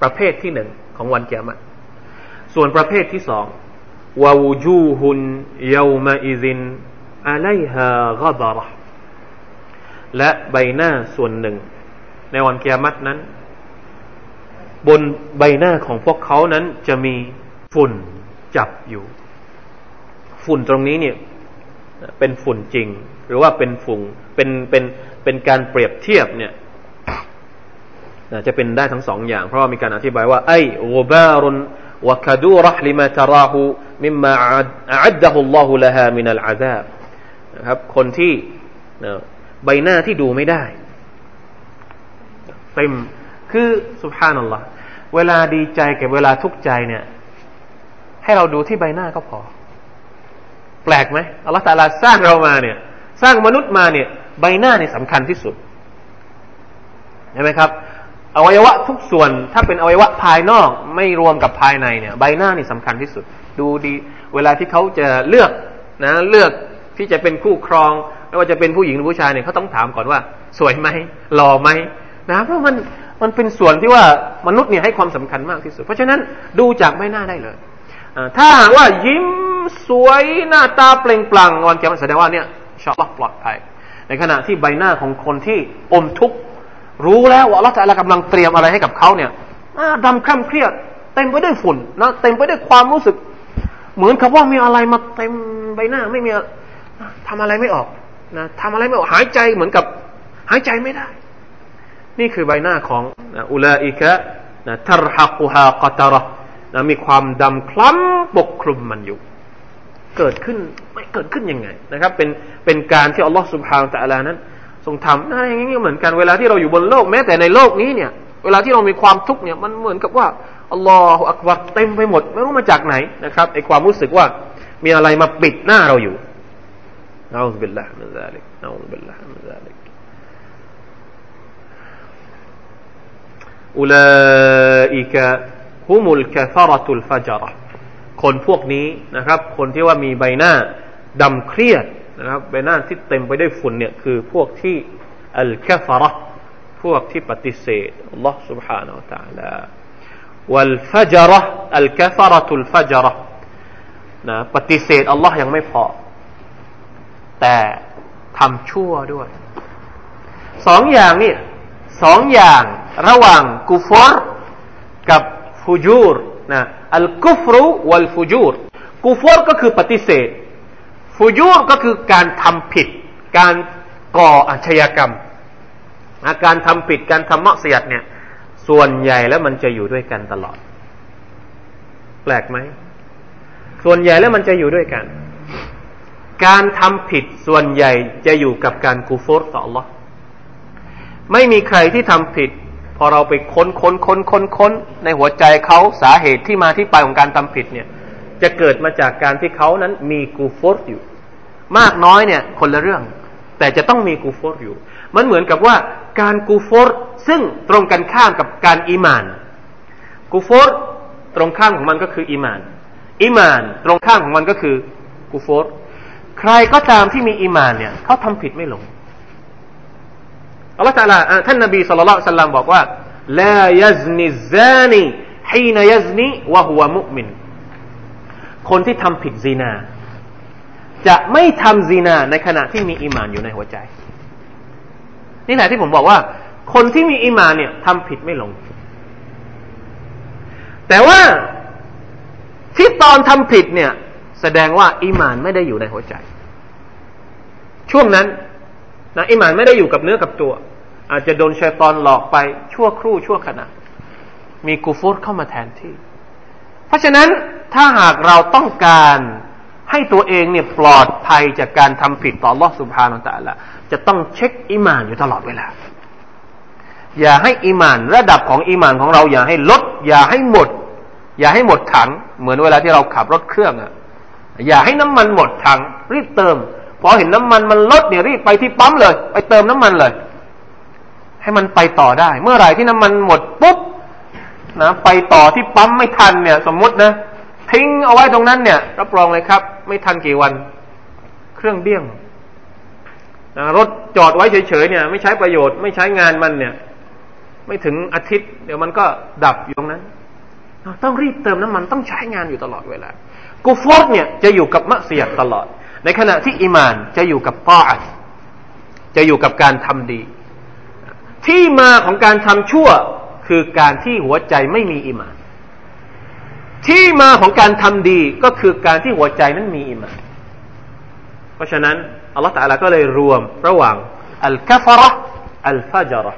ประเภทที่หนึ่งของวันเกียรติส่วนประเภทที่สองวาวูจูฮุนยามาอิซินอะไลฮากบาระและใบหน้าส่วนหนึ่ง ในวันเกียรตินั้น บนใบหน้าของพวกเขานั้นจะมีฝุ่นจับอยู่ ฝุ่นตรงนี้เนี่ยเป็นฝุ่นจริง หรือว่าเป็นฝุ่งเป็นเป็นเป็นการเปรียบเทียบเนี่ยจะเป็นได้ทั้งสองอย่าง เพราะว่ามีการอธิบายว่าไอ้โวบารุน وكدورة لما تراه مما أعده الله لها من العذاب นะครับคนที่ใบหน้าที่ดูไม่ได้เต็มคือสุภานัลลอฮ์เวลาดีใจกับเวลาทุกข์ใจเนี่ย ให้เราดูที่ใบหน้าก็พอ แปลกไหมอัลลอฮฺตาลาสร้างเรามาเนี่ย สร้างมนุษย์มาเนี่ยใบหน้าเนี่ยสำคัญที่สุดใช่ไหมครับอวัยวะทุกส่วนถ้าเป็นอวัยวะภายนอกไม่รวมกับภายในเนี่ย ใบหน้านี่สำคัญที่สุด ดูดี เวลาที่เขาจะเลือกนะ เลือกที่จะเป็นคู่ครองไม่ว่าจะเป็นผู้หญิงหรือผู้ชายเนี่ยเขาต้องถามก่อนว่า สวยไหมหล่อไหมนะเพราะมันมันเป็นส่วนที่ว่ามนุษย์เนี่ยให้ความสำคัญมากที่สุด เพราะฉะนั้นดูจากใบหน้าได้เลยถ้าหากว่ายิ้มสวยหน้าตาเปล่งปลั่งวันเกิดแสดงว่าเนี่ย ชอบปลอดภัย ในขณะที่ใบหน้าของคนที่อมทุกข์รู้แล้วว่าอัลลอฮฺกำลังเตรียมอะไรให้กับเขาเนี่ยดำคร่ำเครียด เต็มไปด้วยฝุ่นนะเต็มไปด้วยความรู้สึก เหมือนกับว่ามีอะไรมาเต็มใบหน้าไม่มีทำอะไรไม่ออกนะทำอะไรไม่ออกหายใจเหมือนกับหายใจไม่ได้ นี่คือใบหน้าของอุลาอิกะนะทรหักุฮากตระนะมีความดำคล้ำปกคลุมมันอยู่ เกิดขึ้น เกิดขึ้นยังไงนะครับ เป็นเป็นการที่อัลลอฮฺสุบฮานตะลานั้น ทรงทำนะอย่างนี้เหมือนกันเวลาที่เราอยู่บนโลกแม้แต่ในโลกนี้เนี่ย เวลาที่เรามีความทุกข์เนี่ยมันเหมือนกับว่าالله أكبرเต็มไปหมด ไม่รู้มาจากไหนนะครับไอความรู้สึกว่ามีอะไรมาปิดหน้าเราอยู่نعوذ بالله من ذلك نعوذ بالله من ذلك أولئك هم الكفرة الفجرةคนพวกนี้นะครับ คนที่ว่ามีใบหน้า ดำเครียดนะครับใบหน้าที่เต็มไปด้วยฝุ่นเนี่ยคือพวกที่อัลกฟาระพวกที่ปฏิเสธอัลลอฮ์ سبحانه และ تعالى วัลฟัจระอัลกฟาระตุลฟัจระนะปฏิเสธอัลลอฮ์ยังไม่พอ แต่ทำชั่วด้วยสองอย่างนี่สองอย่างระหว่างกุฟรกับฟูจูรนะอัลกุฟรุวัลฟูจูรกุฟรก็คือปฏิเสธ ฟูยูรก็คือการทำผิด การก่ออาชญากรรมอาการทำผิดการทำมักเสียดเนี่ย ส่วนใหญ่แล้วมันจะอยู่ด้วยกันตลอด แปลกไหมส่วนใหญ่แล้วมันจะอยู่ด้วยกัน การทำผิดส่วนใหญ่จะอยู่กับการกูฟอร์ต่อ Allah ไม่มีใครที่ทำผิด พอเราไปค้นค้นค้นค้นค้นในหัวใจเขาสาเหตุที่มาที่ไปของการทำผิดเนี่ย จะเกิดมาจากการที่เขานั้นมีกูฟอร์อยู่ มากน้อยเนี่ย คนละเรื่อง แต่จะต้องมีกูฟอร์อยู่ มันเหมือนกับว่าการกูฟอร์ซึ่งตรงกันข้ามกับการ إيمان كفر ตรงข้ามของมันก็คือ إيمان إيمان ตรงข้ามของมันก็คือกูฟอร์ใครก็ตามที่มี إيمان เนี่ยเขาทำผิดไม่ลงอัลลอฮฺตาลาท่านนบีصلى الله عليه وسلمบอกว่าلا يزني الزانيฮีนยซนีวะฮุวมุมิน คนที่ทำผิดซีนา จะไม่ทำซีนาในขณะที่มีอิมานอยู่ในหัวใจ นี่แหละที่ผมบอกว่า คนที่มีอิมานเนี่ยทำผิดไม่ลง แต่ว่าที่ตอนทำผิดเนี่ย แสดงว่าอิมานไม่ได้อยู่ในหัวใจ ช่วงนั้นนะอิมานไม่ได้อยู่กับเนื้อกับตัว อาจจะโดนชัยตอนหลอกไปชั่วครู่ชั่วขณะมีกูฟูดเข้ามาแทนที่ เพราะฉะนั้นถ้าหากเราต้องการให้ตัวเองเนี่ยปลอดภัยจากการทำผิดต่อลอสุภาอัลตะละจะต้องเช็คอิมานอยู่ตลอดเวลา อย่าให้อิมานระดับของอิมานของเรา อย่าให้ลด อย่าให้หมด อย่าให้หมดถัง เหมือนเวลาที่เราขับรถเครื่องอะอย่าให้น้ำมันหมดถัง รีบเติมพอเห็นน้ำมันมันลดเนี่ยรีบไปที่ปั๊มเลย ไปเติมน้ำมันเลย ให้มันไปต่อได้ เมื่อไหร่ที่น้ำมันหมดปุ๊บ นะไปต่อที่ปั๊มไม่ทันเนี่ย สมมุตินะทิ้งเอาไว้ตรงนั้นเนี่ย รับรองเลยครับ ไม่ทันกี่วัน เครื่องเบี้ยงนะรถจอดไว้เฉยๆเนี่ย ไม่ใช้ประโยชน์ไม่ใช้งานมันเนี่ย ไม่ถึงอาทิตย์ เดี๋ยวมันก็ดับอยู่ตรงนั้น ต้องรีบเติมน้ำมันต้องใช้งานอยู่ตลอดเวลากูฟอร์เนี่ยจะอยู่กับมะเสียตลอด ในขณะที่อิมานจะอยู่กับตาอัจะอยู่กับการทำดี ที่มาของการทำชั่ว คือการที่หัวใจไม่มีอิมาน ที่มาของการทำดีก็คือการที่หัวใจนั้นมีอิมาน เพราะฉะนั้นอัลลอฮฺตะลาก็เลยรวมระหว่างอัลกัฟระอัลฟาจระ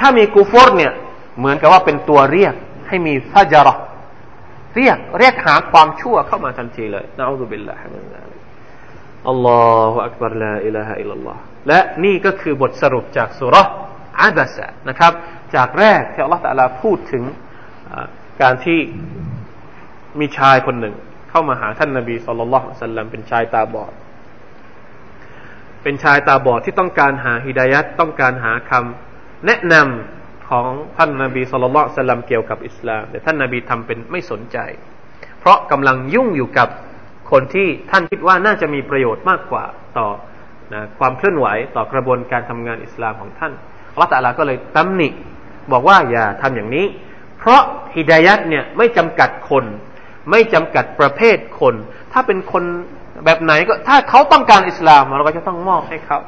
ถ้ามีกูฟอร์เนี่ยเหมือนกับว่าเป็นตัวเรียกให้มีفجرةเรียกเรียกหาความชั่วเข้ามาทันทีเลยนะنعوذ بالله من ذلك الله أكبر لا إله إلا اللهและนี่ก็คือบทสรุปจากสูเราะฮฺ อะบะสะนะครับ จากแรกที่อัลลอฮฺตะลาพูดถึงการที่มีชายคนหนึ่ง เข้ามาหาท่านนบีصلى الله عليه وسلمเป็นชายตาบอด เป็นชายตาบอดที่ต้องการหาهدايةต้องการหาคำแนะนำของท่านนบีสุลต่านสัลลัมเกี่ยวกับอิสลาม แต่ท่านนบีทำเป็นไม่สนใจ เพราะกำลังยุ่งอยู่กับคนที่ท่านคิดว่าน่าจะมีประโยชน์มากกว่าต่อนะความเคลื่อนไหวต่อกระบวนการทำงานอิสลามของท่าน อัลลตาลาก็เลยตำหนิ บอกว่าอย่าทำอย่างนี้ เพราะฮิดายัดเนี่ยไม่จำกัดคน ไม่จำกัดประเภทคน ถ้าเป็นคนแบบไหนก็ถ้าเขาต้องการอิสลามเราก็จะต้องมอบให้เขา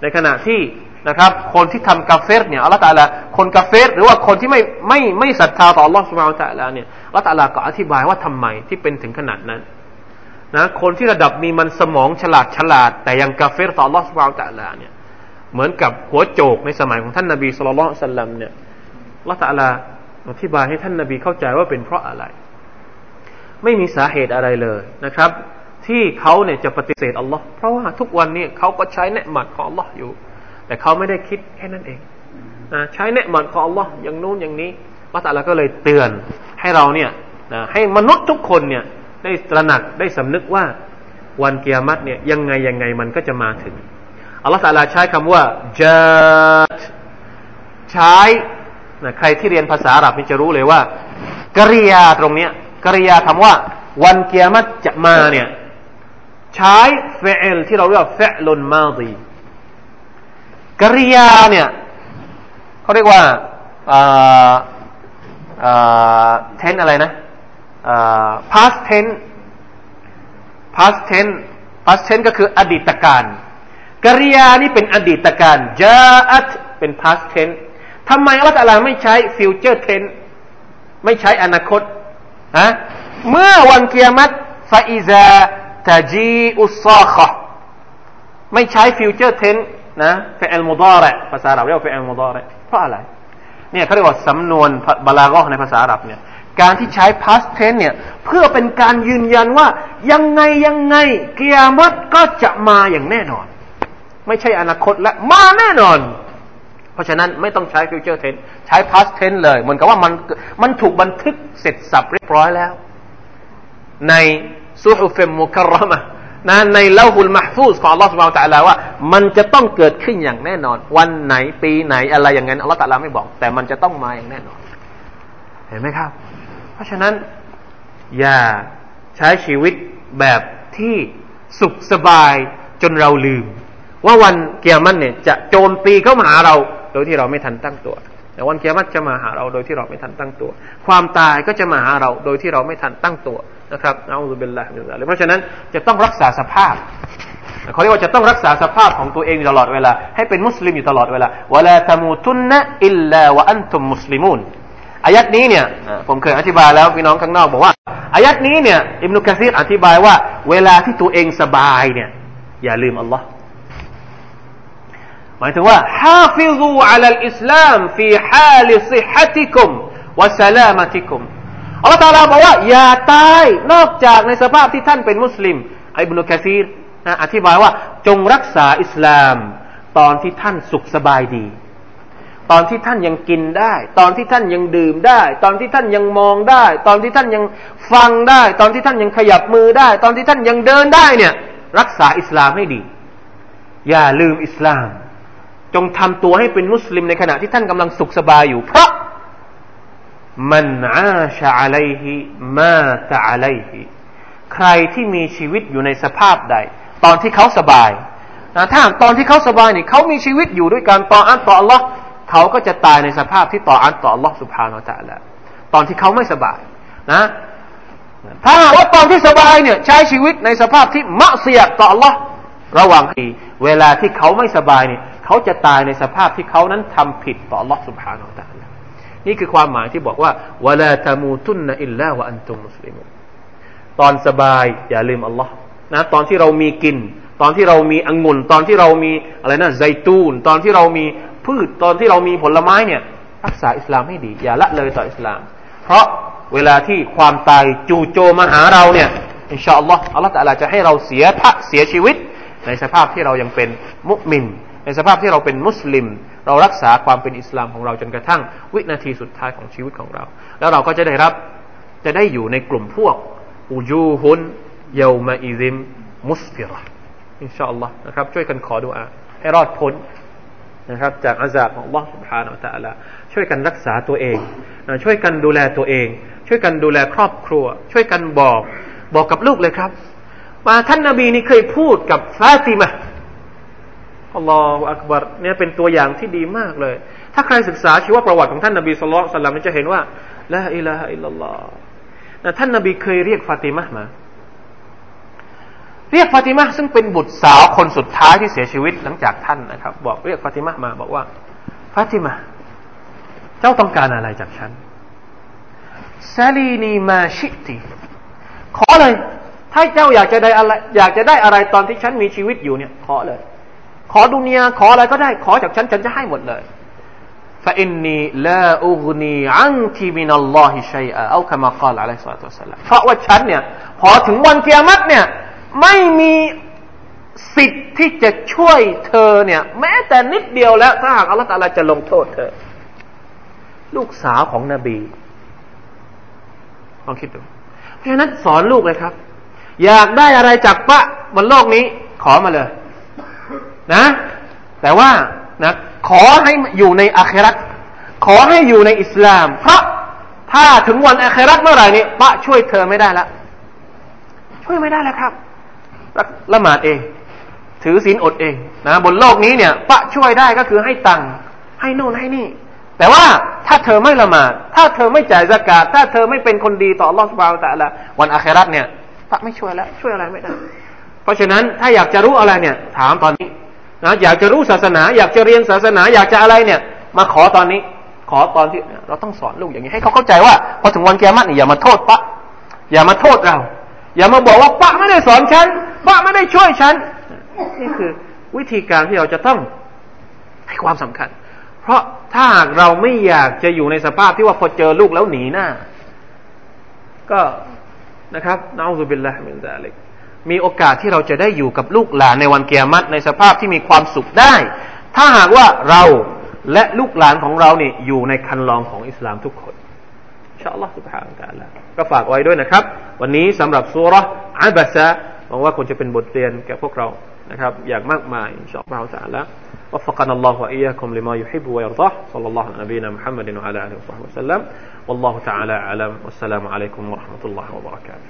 ในขณะที่นะครับ คนที่ทำกาเฟรเนี่ยอัลตาลาคนกาเฟรหรือว่าคนที่ไม่ไม่ไม่ศรัทธาต่ออัลลอฮฺสุบไบร์ตาลาเนี่ยอัลตาลาก็อธิบายว่าทำไมที่เป็นถึงขนาดนั้นนะคนที่ระดับมีมันสมองฉลาดฉลาด แต่ยังกาเฟรต่ออัลลอฮฺสุบไบร์ตาลาเนี่ย เหมือนกับหัวโจกในสมัยของท่านนาบีสุลต่านสัลลัมเนี่ยละตะลาอธิบายให้ท่านนาบีเข้าใจว่าเป็นเพราะอะไร ไม่มีสาเหตุอะไรเลยนะครับ ที่เขาเนี่ยจะปฏิเสธอัลลอฮ์เพราะว่าทุกวันนี้เขาก็ใช้เนืหมัดของอัลลอฮ์อยู่ แต่เขาไม่ได้คิดแค่นั้นเองนะใช้เนืหมัดของอัลลอฮ์อย่างนู้นอย่างนี้ละตะลาก็เลยเตือนให้เราเนี่ยนะให้มนุษย์ทุกคนเนี่ยได้ตระหนักได้สำนึกว่าวันเกียรติเนี่ยยังไงยังไงมันก็จะมาถึง อัลลอฮฺตาลาใช้คำว่าจัดใช้นะใครที่เรียนภาษาอาหรับนี่จะรู้เลยว่า กริยาตรงเนี้ยกริยาคำว่า วันเกียรติจะมาเนี่ย ใช้เฟลที่เราเรียกว่าเฟลนมาดีกริยาเนี่ยเขาเรียกว่าเทนอะไรนะ past tense past tense past tense ก็คืออดีตการ กริยานี่เป็นอดีตการจาอัตเป็น past tense ทำไมอัลลอฮฺไม่ใช้ future tense ไม่ใช้อนาคตฮะเมื่อวันเกียรติฟาอิซาตาจีอุซาขะไม่ใช้ future tense นะเฟอลมุดาระภาษาอาหรับเรียกว่าเฟอลมุดาระเพราะอะไรเนี่ยเขาเรียกว่าสำนวนบาลากอในภาษาอาหรับเนี่ยการที่ใช้ past tense เนี่ยเพื่อเป็นการยืนยันว่ายังไงยังไงเกียรติก็จะมาอย่างแน่นอน ไม่ใช่อนาคตและมาแน่นอน เพราะฉะนั้นไม่ต้องใช้ future tense ใช้ past tense เลย เหมือนกับว่ามันมันถูกบันทึกเสร็จสับเรียบร้อยแล้ว ในซูฮุฟมมุคารมะนะในเลาหุลมาฟูสของอัลลอฮฺสุบานตะลาว่า มันจะต้องเกิดขึ้นอย่างแน่นอน วันไหนปีไหนอะไรอย่างนั้นอัลลอฮฺตะลาไม่บอก แต่มันจะต้องมาอย่างแน่นอน เห็นไหมครับ เพราะฉะนั้น อย่าใช้ชีวิตแบบที่สุขสบายจนเราลืม ว่าวันเกียรติเนี่ยจะโจมตีเข้ามาหาเรา โดยที่เราไม่ทันตั้งตัวแต่วันเกียรติจะมาหาเราโดยที่เราไม่ทันตั้งตัว ความตายก็จะมาหาเราโดยที่เราไม่ทันตั้งตัวนะครับเอาซุบิลละเพราะฉะนั้นจะต้องรักษาสภาพเขาเรียกว่าจะต้องรักษาสภาพของตัวเองตลอดเวลา ให้เป็นมุสลิมอยู่ตลอดเวลาวลาตมูตุนนะอิลลาวะอันตุมมุสลิมูนอายัดนี้เนี่ยผมเคยอธิบายแล้วพี่น้องข้างนอกบอกว่าอายะฮฺนี้เนี่ยอิบนุกะซีรอธิบายว่า เวลาที่ตัวเองสบายเนี่ยอย่าลืมอัลลอฮ์ หมายถึงว่าحافظوا على الإسلام في حال صحتكم وسلامتكمอัลลอฮ์ตาลาบอกว่าอย่าตายนอกจากในสภาพที่ท่านเป็นมุสลิมอิบนุกะซีรนะอธิบายว่าจงรักษาอิสลาม ตอนที่ท่านสุขสบายดี ตอนที่ท่านยังกินได้ ตอนที่ท่านยังดื่มได้ ตอนที่ท่านยังมองได้ ตอนที่ท่านยังฟังได้ ตอนที่ท่านยังขยับมือได้ ตอนที่ท่านยังเดินได้เนี่ย รักษาอิสลามให้ดี อย่าลืมอิสลาม จงทำตัวให้เป็นมุสลิมในขณะที่ท่านกำลังสุขสบายอยู่ เพราะมันอาชาอะไลฮิมาตะอะไลฮิใครที่มีชีวิตอยู่ในสภาพใด ตอนที่เขาสบายนะถ้าตอนที่เขาสบายนี่เขามีชีวิตอยู่ด้วยการต่ออันต่ออัลลอฮ์เขาก็จะตายในสภาพที่ต่ออันต่ออัลลอฮ์สุภาโนตะละตอนที่เขาไม่สบายนะถ้าว่าตอนที่สบายเนี่ยใช้ชีวิตในสภาพที่มะเสียต่ออัลลอฮ์ระหว่างทีเวลาที่เขาไม่สบายเนี่ย เขาจะตายในสภาพที่เขานั้นทำผิดต่อ Allah سبحانه และ تعالى นี่คือความหมายที่บอกว่าวลาตามูตุนนอิลลาวะอันตุมมุสลิมตอนสบายอย่าลืมอัลลอฮ์นะตอนที่เรามีกิน ตอนที่เรามีองุ่นตอนที่เรามีอะไรนะไซตูน ตอนที่เรามีพืชตอนที่เรามีผลไม้เนี่ยรักษาอิสลามให้ดี อย่าละเลยต่ออิสลาม เพราะ เวลาที่ความตายจู่โจมมาหาเราเนี่ยอินชาอัลลอฮ์อัลลอฮ์แต่ละจะให้เราเสียพระเสียชีวิต ในสภาพที่เรายังเป็นมุมิน ในสภาพที่เราเป็นมุสลิม เรารักษาความเป็นอิสลามของเราจนกระทั่ง วินาทีสุดท้ายของชีวิตของเรา แล้วเราก็จะได้รับจะได้อยู่ในกลุ่มพวกอูจูฮุนเยามาอิซิมมุสฟิรอินชาอัลลอฮ์นะครับช่วยกันขอดุอาให้รอดพ้นนะครับจากอาซาบของ Allah سبحانه และ تعالى ช่วยกันรักษาตัวเอง ช่วยกันดูแลตัวเอง ช่วยกันดูแลครอบครัว ช่วยกันบอกบอกกับลูกเลยครับว่าท่านนาบีนี่เคยพูดกับฟาติมา อัลลอฮฺอักบารเนี่ยเป็นตัวอย่างที่ดีมากเลย ถ้าใครศึกษาชีวประวัติของท่านนาบีสุลต่านจะเห็นว่าละอิลาฮะอิลลัลลอฮ์ท่านนาบีเคยเรียกฟาติมามา เรียกฟาติมาซึ่งเป็นบุตรสาวคนสุดท้ายที่เสียชีวิตหลังจากท่านนะครับ บอกเรียกฟาติมามา บอกว่าฟาติมาเจ้าต้องการอะไรจากฉันซาลีนีมาชิติขอเลย ถ้าเจ้าอยากจะได้อะไร อยากจะได้อะไรตอนที่ฉันมีชีวิตอยู่เนี่ย ขอเลย ขอดุนยาขออะไรก็ได้ ขอจากฉันฉันจะให้หมดเลยฟาอินนีลาอุกนีอันทีมินัลลอฮิชัยอาเอาคำมากล่าวอะลัยฮิสลาตุสลามเพราะว่าฉันเนี่ยพอถึงวันเกียรติเนี่ยไม่มีสิทธิ์ที่จะช่วยเธอเนี่ยแม้แต่นิดเดียวแล้วถ้าหากอัลลอฮฺตาลาจะลงโทษเธอ ลูกสาวของนบีลองคิดดูเพราะฉะนั้นสอนลูกเลยครับ อยากได้อะไรจากพระบนโลกนี้ ขอมาเลย นะ แต่ว่านะขอให้อยู่ในอาครัตขอให้อยู่ในอิสลาม เพราะถ้าถึงวันอาครัตเมื่อไหร่นี้พระช่วยเธอไม่ได้แล้วช่วยไม่ได้แล้วครับละหมาดเอง ถือศีลอดเองนะบนโลกนี้เนี่ยพระช่วยได้ก็คือให้ตังค์ให้โน่นให้นี่ แต่ว่าถ้าเธอไม่ละหมาด ถ้าเธอไม่จ่ายสกาดถ้าเธอไม่เป็นคนดีต่อรอสบาวแต่ละวันอาคราตเนี่ยพระไม่ช่วยแล้ว ช่วยอะไรไม่ได้ เพราะฉะนั้นถ้าอยากจะรู้อะไรเนี่ย ถามตอนนี้ นะอยากจะรู้ศาสนา อยากจะเรียนศาสนา อยากจะอะไรเนี่ย มาขอตอนนี้ ขอตอนที่เราต้องสอนลูกอย่างนี้ให้เขาเข้าใจว่าพอถึงวันแกมัดเนี่ยอย่ามาโทษปะอย่ามาโทษเรา อย่ามาบอกว่าป้าไม่ได้สอนฉันป้าไม่ได้ช่วยฉันนี่คือวิธีการที่เราจะต้องให้ความสำคัญ เพราะถ้าหากเราไม่อยากจะอยู่ในสภาพที่ว่าพอเจอลูกแล้วหนีหน้า ก็นะครับนาอุบิลละมินซาลิก มีโอกาสที่เราจะได้อยู่กับลูกหลานในวันเกียรติในสภาพที่มีความสุขได้ ถ้าหากว่าเราและลูกหลานของเราเนี่ยอยู่ในคันลองของอิสลามทุกคนชาอัลลอฮ์ سبحانه และ تعالى ก็ฝากไว้ด้วยนะครับ วันนี้สำหรับสุรอับะซะหวังว่าคงจะเป็นบทเรียนแก่พวกเรานะครับ อย่างมากมายอินชาอัลลอฮ์ تعالى وفقنا الله وإياكم لما يحب ويرضاه صلى الله على نبينا محمد وعلى آله وصحبه وسلم والله تعالى أعلم والسلام عليكم ورحمة الله وبركاته